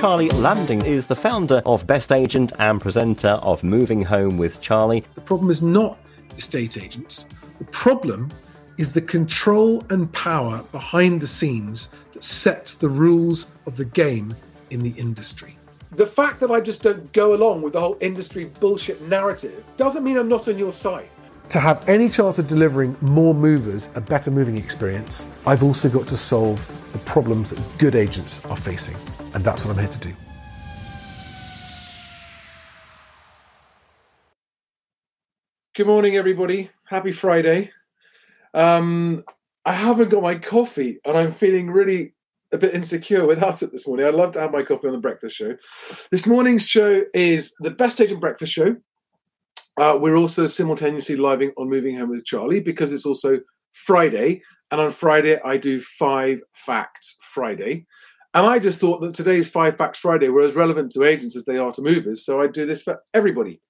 Charlie Lamdin is the founder of Best Agent and presenter of Moving Home with Charlie. The problem is not estate agents. The problem is the control and power behind the scenes that sets the rules of the game in the industry. The fact that I just don't go along with the whole industry bullshit narrative doesn't mean I'm not on your side. To have any chance of delivering more movers a better moving experience, I've also got to solve the problems that good agents are facing. And that's what I'm here to do. Good morning, everybody. Happy Friday. Um, I haven't got my coffee and I'm feeling really a bit insecure without it this morning. I'd love to have my coffee on the breakfast show. This morning's show is the Best Agent Breakfast Show. Uh, we're also simultaneously living on Moving Home with Charlie because it's also Friday. And on Friday, I do Five Facts Friday. And I just thought that today's Five Facts Friday were as relevant to agents as they are to movers. So I do this for everybody.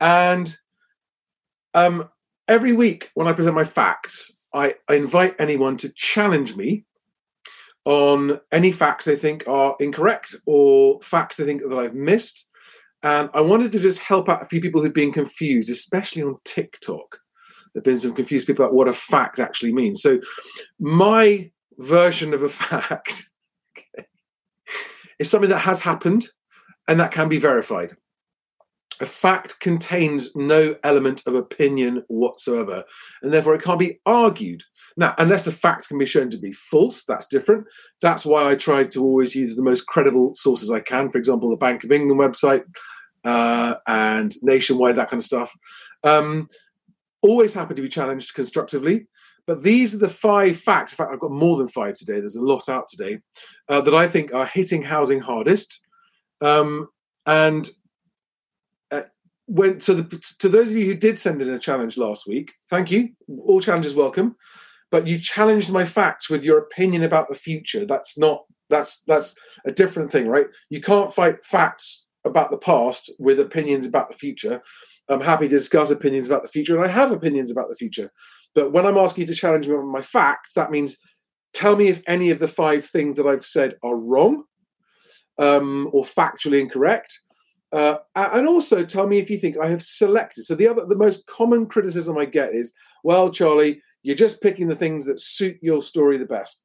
And um, every week when I present my facts, I, I invite anyone to challenge me on any facts they think are incorrect or facts they think that I've missed. And I wanted to just help out a few people who've been confused, especially on TikTok. There've been some confused people about what a fact actually means. So, my version of a fact is something that has happened and that can be verified. A fact contains no element of opinion whatsoever, and therefore it can't be argued. Now, unless the fact can be shown to be false, that's different. That's why I try to always use the most credible sources I can. For example, the Bank of England website uh, and Nationwide, that kind of stuff. Um, always happy to be challenged constructively. But these are the five facts. In fact, I've got more than five today. There's a lot out today uh, that I think are hitting housing hardest. Um, and uh, when to the to those of you who did send in a challenge last week, thank you. All challenges welcome but you challenged my facts with your opinion about the future. That's not that's that's a different thing, right? You can't fight facts about the past with opinions about the future. I'm happy to discuss opinions about the future, and I have opinions about the future. But when I'm asking you to challenge me on my facts, that means tell me if any of the five things that I've said are wrong um, or factually incorrect. Uh, and also tell me if you think I have selected. So the other, the most common criticism I get is, "Well, Charlie, you're just picking the things that suit your story the best.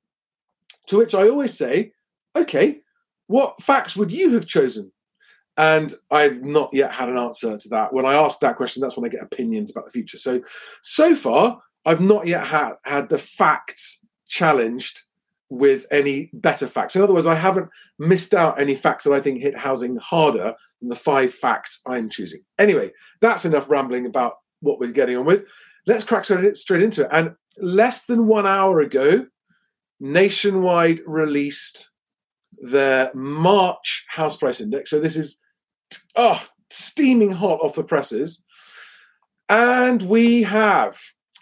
To which I always say, okay, what facts would you have chosen? And I've not yet had an answer to that. When I ask that question, that's when I get opinions about the future. So, so far, I've not yet had, had the facts challenged with any better facts. In other words, I haven't missed out any facts that I think hit housing harder than the five facts I'm choosing. Anyway, that's enough rambling about what we're getting on with let's crack straight into it. And less than one hour ago, Nationwide released their March house price index. So this is oh steaming hot off the presses, and we have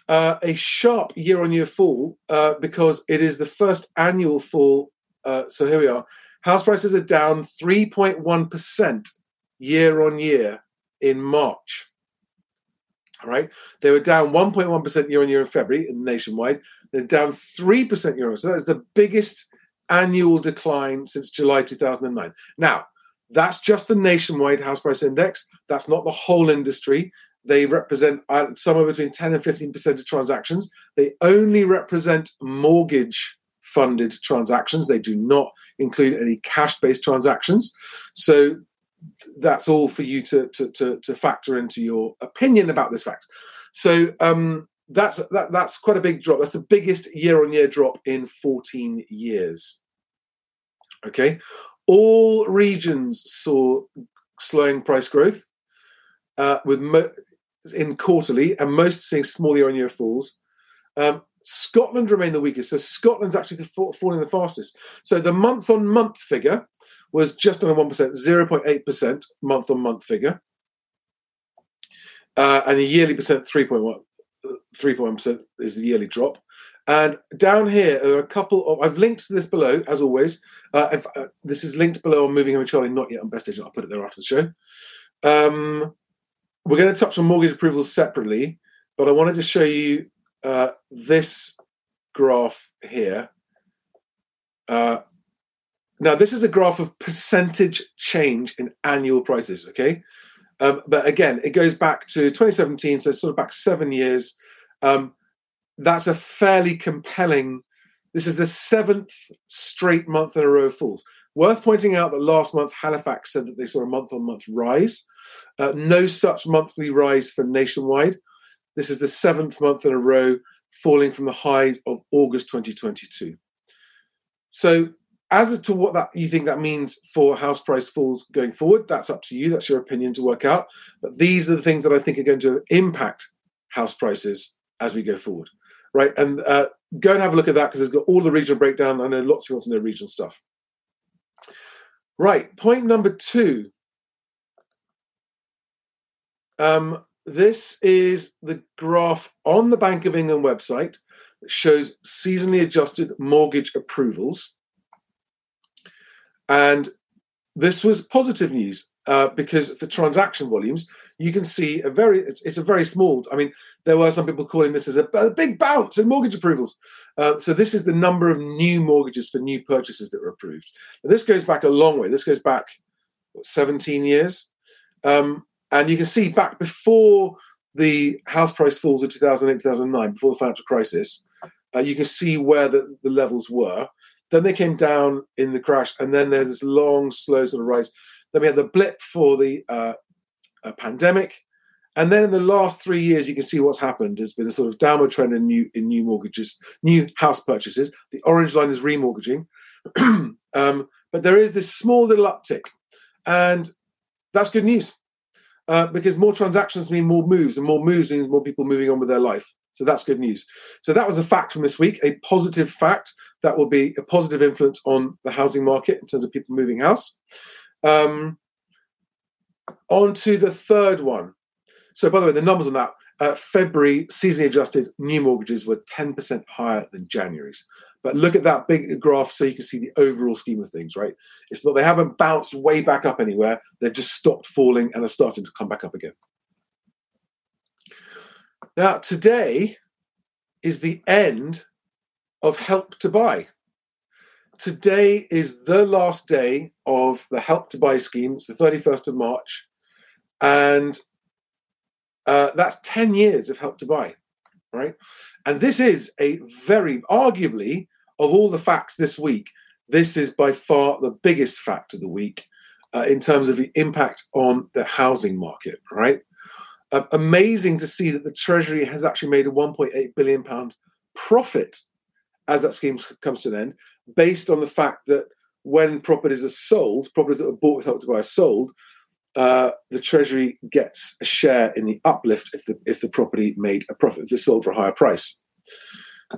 uh, a sharp year-on-year fall uh, because it is the first annual fall. Uh, so here we are. House prices are down 3.1% year on year in March. All right, they were down 1.1% year on year in February nationwide. They're down 3% year on year. So that is the biggest annual decline since July 2009. Now, that's just the nationwide house price index. That's not the whole industry. They represent uh, somewhere between 10 and 15% of transactions. They only represent mortgage funded transactions. They do not include any cash based transactions. So that's all for you to, to, to, to factor into your opinion about this fact. So um, that's that, that's quite a big drop. That's the biggest year-on-year drop in 14 years. Okay, all regions saw slowing price growth uh, with mo- in quarterly, and most seeing small year-on-year falls. Um, Scotland remained the weakest, so Scotland's actually the, falling the fastest. So the month-on-month figure was just under 1%, 0.8% month on month figure. Uh, and the yearly percent, 3.1, 3.1% is the yearly drop. And down here are a couple of, I've linked this below, as always. Uh, uh, this is linked below on Moving Home Charlie, not yet on Best Agent. I'll put it there after the show. Um, we're going to touch on mortgage approvals separately, but I wanted to show you uh, this graph here. Uh, now this is a graph of percentage change in annual prices. Okay, um, but again, it goes back to 2017, so sort of back seven years. Um, that's a fairly compelling. This is the seventh straight month in a row of falls. Worth pointing out that last month Halifax said that they saw a month-on-month rise. Uh, no such monthly rise for nationwide. This is the seventh month in a row falling from the highs of August 2022. So, as to what that you think that means for house price falls going forward, that's up to you. That's your opinion to work out. But these are the things that I think are going to impact house prices as we go forward, right? And uh, go and have a look at that because it's got all the regional breakdown. I know lots of you want to know regional stuff. Right, point number two. Um, this is the graph on the Bank of England website that shows seasonally adjusted mortgage approvals. And this was positive news uh, because for transaction volumes, you can see a very it's, it's, a very small. I mean, there were some people calling this as a, a big bounce in mortgage approvals. Uh, so this is the number of new mortgages for new purchases that were approved. This goes back a long way. This goes back what, 17 years. Um, and you can see back before the house price falls in 2008, 2009, before the financial crisis, uh, you can see where the, the levels were. Then they came down in the crash, and then there's this long, slow sort of rise. Then we had the blip for the uh, uh, pandemic, and then in the last three years, you can see what's happened. There's been a sort of downward trend in new in new mortgages, new house purchases. The orange line is remortgaging, um, but there is this small little uptick, and that's good news uh, because more transactions mean more moves, and more moves means more people moving on with their life. So that's good news. So that was a fact from this week, a positive fact that will be a positive influence on the housing market in terms of people moving house. Um, on to the third one. So, by the way, the numbers on that uh, February seasonally adjusted new mortgages were 10% higher than January's. But look at that big graph so you can see the overall scheme of things, right? It's not, they haven't bounced way back up anywhere. They've just stopped falling and are starting to come back up again. Now, today is the end of Help to Buy. Today is the last day of the Help to Buy scheme. It's the 31st of March. And uh, that's 10 years of Help to Buy, right? And this is a very, arguably, of all the facts this week, this is by far the biggest fact of the week uh, in terms of the impact on the housing market, right? Uh, amazing to see that the Treasury has actually made a 1.8 billion pound profit as that scheme comes to an end, based on the fact that when properties are sold, properties that were bought with help to buy are sold, uh, the Treasury gets a share in the uplift if the if the property made a profit if it's sold for a higher price.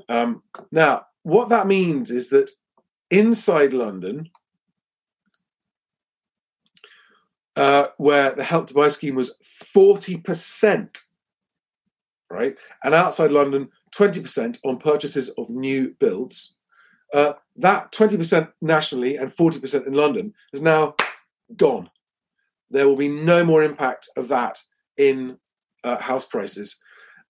Um, now, what that means is that inside London, uh, where the Help to Buy scheme was forty percent, right, and outside London, twenty percent on purchases of new builds. Uh, that twenty percent nationally and forty percent in London is now gone there will be no more impact of that in uh, house prices.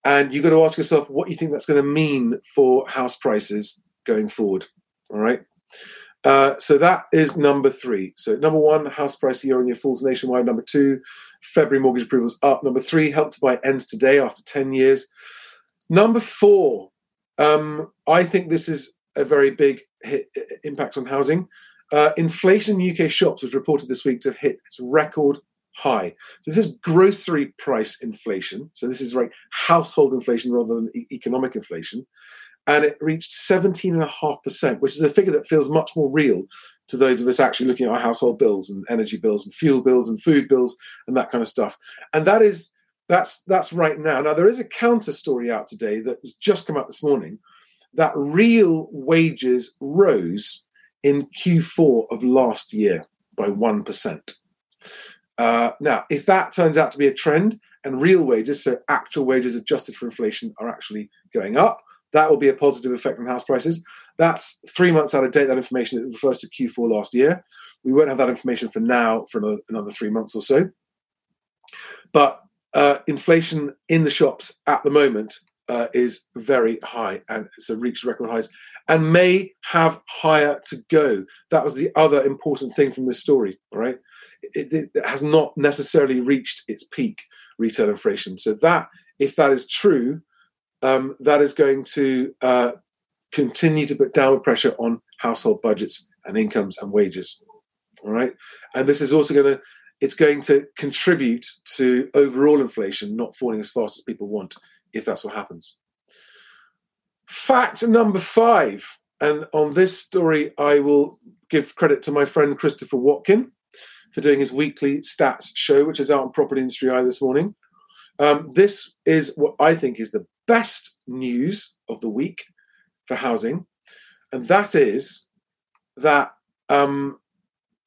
And you've got to ask yourself what you think that's going to mean for house prices going forward. All right. Uh, so that is number three. So number one, house price year on year falls nationwide. Number two, February mortgage approvals up. Number three, help to buy ends today after 10 years. Number four, um, I think this is a very big hit, impact on housing. Uh, inflation in UK shops was reported this week to hit its record high. So this is grocery price inflation. So this is right household inflation rather than e- economic inflation. And it reached 17.5%, which is a figure that feels much more real to those of us actually looking at our household bills and energy bills and fuel bills and food bills and that kind of stuff. And that is that's that's right now. Now there is a counter story out today that has just come out this morning that real wages rose in Q4 of last year by 1%. Uh, now, if that turns out to be a trend and real wages, so actual wages adjusted for inflation, are actually going up, that will be a positive effect on house prices. That's three months out of date, that information. It refers to Q4 last year. We won't have that information for now for another, three months or so. But uh, inflation in the shops at the moment uh, is very high and it's a reached record highs and may have higher to go. That was the other important thing from this story. All right, it, it, it has not necessarily reached its peak retail inflation. So that, if that is true, um, that is going to uh, continue to put downward pressure on household budgets and incomes and wages. All right, and this is also going to it's going to contribute to overall inflation not falling as fast as people want if that's what happens. Fact number five, and on this story, I will give credit to my friend Christopher Watkin for doing his weekly stats show, which is out on Property Industry Eye this morning. Um, this is what I think is the best news of the week for housing, and that is that um,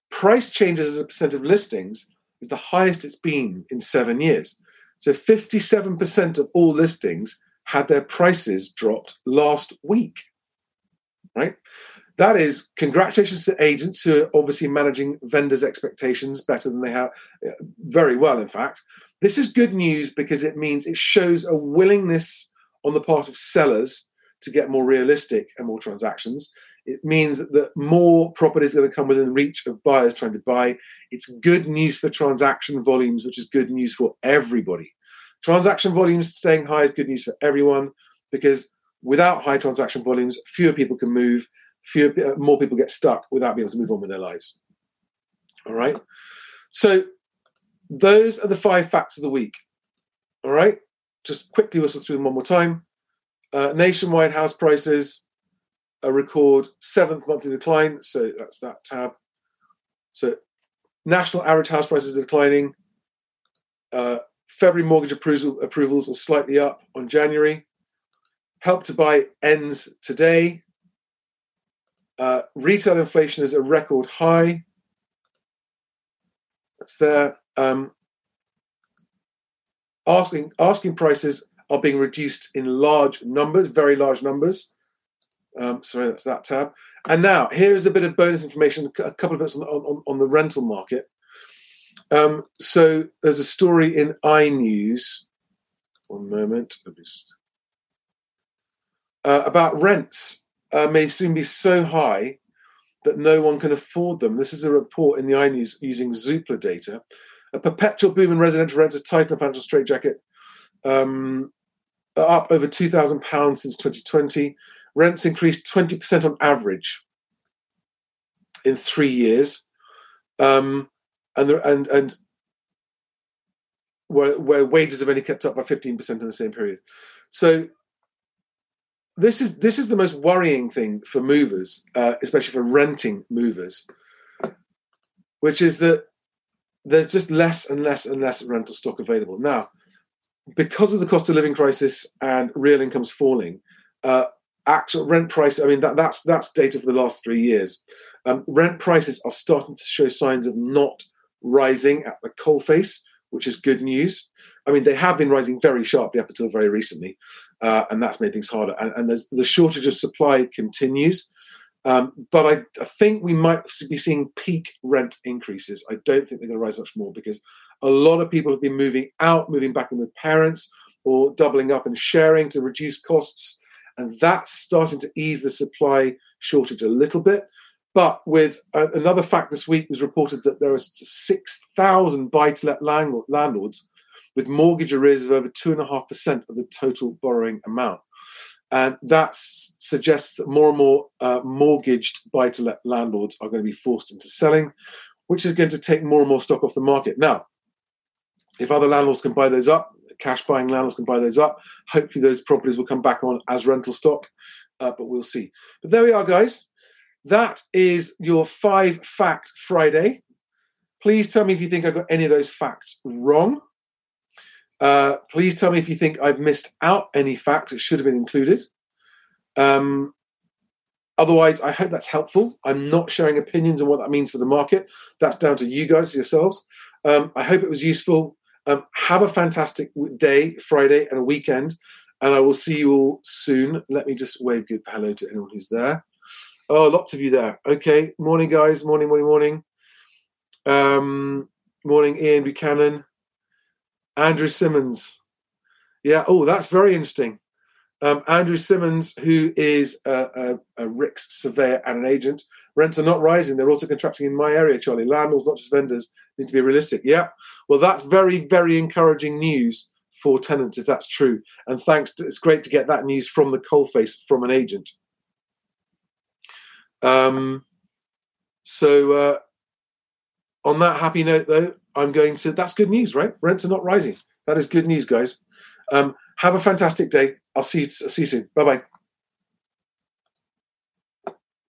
price changes as a percent of listings is the highest it's been in seven years. So 57% of all listings had their prices dropped last week. Right? That is congratulations to agents who are obviously managing vendors' expectations better than they have, uh, very well, in fact. This is good news because it means it shows a willingness on the part of sellers to get more realistic and more transactions. It means that more property is going to come within reach of buyers trying to buy. It's good news for transaction volumes, which is good news for everybody. Transaction volumes staying high is good news for everyone because without high transaction volumes, fewer people can move, fewer uh, more people get stuck without being able to move on with their lives. All right. So those are the five facts of the week. All right. Just quickly whistle through them one more time. Uh, nationwide house prices a record seventh monthly decline. So that's that tab. So national average house prices are declining. Uh, February mortgage approval, approvals are slightly up on January. Help to buy ends today. Uh, retail inflation is a record high. That's there. Um, asking asking prices are being reduced in large numbers, very large numbers. Um, sorry, that's that tab. And now here's a bit of bonus information, a couple of bits on, on, on the rental market. Um, so there's a story in iNews. One moment. Uh, about rents uh, may soon be so high that no one can afford them. This is a report in the iNews using Zoopla data. A perpetual boom in residential rents tightened the financial straitjacket, um, up over £2,000 since 2020 rents increased 20% on average in three years. Um, and, there, and, and where, where wages have only kept up by 15% in the same period. So this is this is the most worrying thing for movers, uh, especially for renting movers, which is that there's just less and less and less rental stock available now because of the cost of living crisis and real incomes falling. Uh, actual rent price. I mean, that, that's that's data for the last three years. Um, rent prices are starting to show signs of not rising at the coalface, which is good news. I mean, they have been rising very sharply up until very recently, uh, and that's made things harder. And, and the shortage of supply continues. Um, but I, I, think we might be seeing peak rent increases. I don't think they're going to rise much more because a lot of people have been moving out, moving back in with parents, or doubling up and sharing to reduce costs and that's starting to ease the supply shortage a little bit. But with uh, another fact this week was reported that there are 6,000 buy-to-let landlord, landlords with mortgage arrears of over 2.5% of the total borrowing amount. And that suggests that more and more uh, mortgaged buy-to-let landlords are going to be forced into selling, which is going to take more and more stock off the market. Now, if other landlords can buy those up, cash buying landlords can buy those up. Hopefully, those properties will come back on as rental stock, uh, but we'll see. But there we are, guys. That is your five fact Friday. Please tell me if you think I got any of those facts wrong. Uh, please tell me if you think I've missed out any facts that should have been included. Um, otherwise, I hope that's helpful. I'm not sharing opinions on what that means for the market. That's down to you guys yourselves. Um, I hope it was useful. Um, have a fantastic day, Friday, and a weekend. And I will see you all soon. Let me just wave good hello to anyone who's there. Oh, lots of you there. Okay. Morning, guys. Morning, morning, morning. Um, morning, Ian Buchanan. Andrew Simmons. Yeah. Oh, that's very interesting. Um, Andrew Simmons, who is a, a, a RICS surveyor and an agent, rents are not rising. They're also contracting in my area, Charlie. Landlords, not just vendors, need to be realistic. Yeah. Well, that's very, very encouraging news for tenants if that's true. And thanks, to, it's great to get that news from the coalface from an agent. Um, so, uh, on that happy note, though, I'm going to. That's good news, right? Rents are not rising. That is good news, guys. Um, have a fantastic day. I'll see you, see you soon. Bye bye.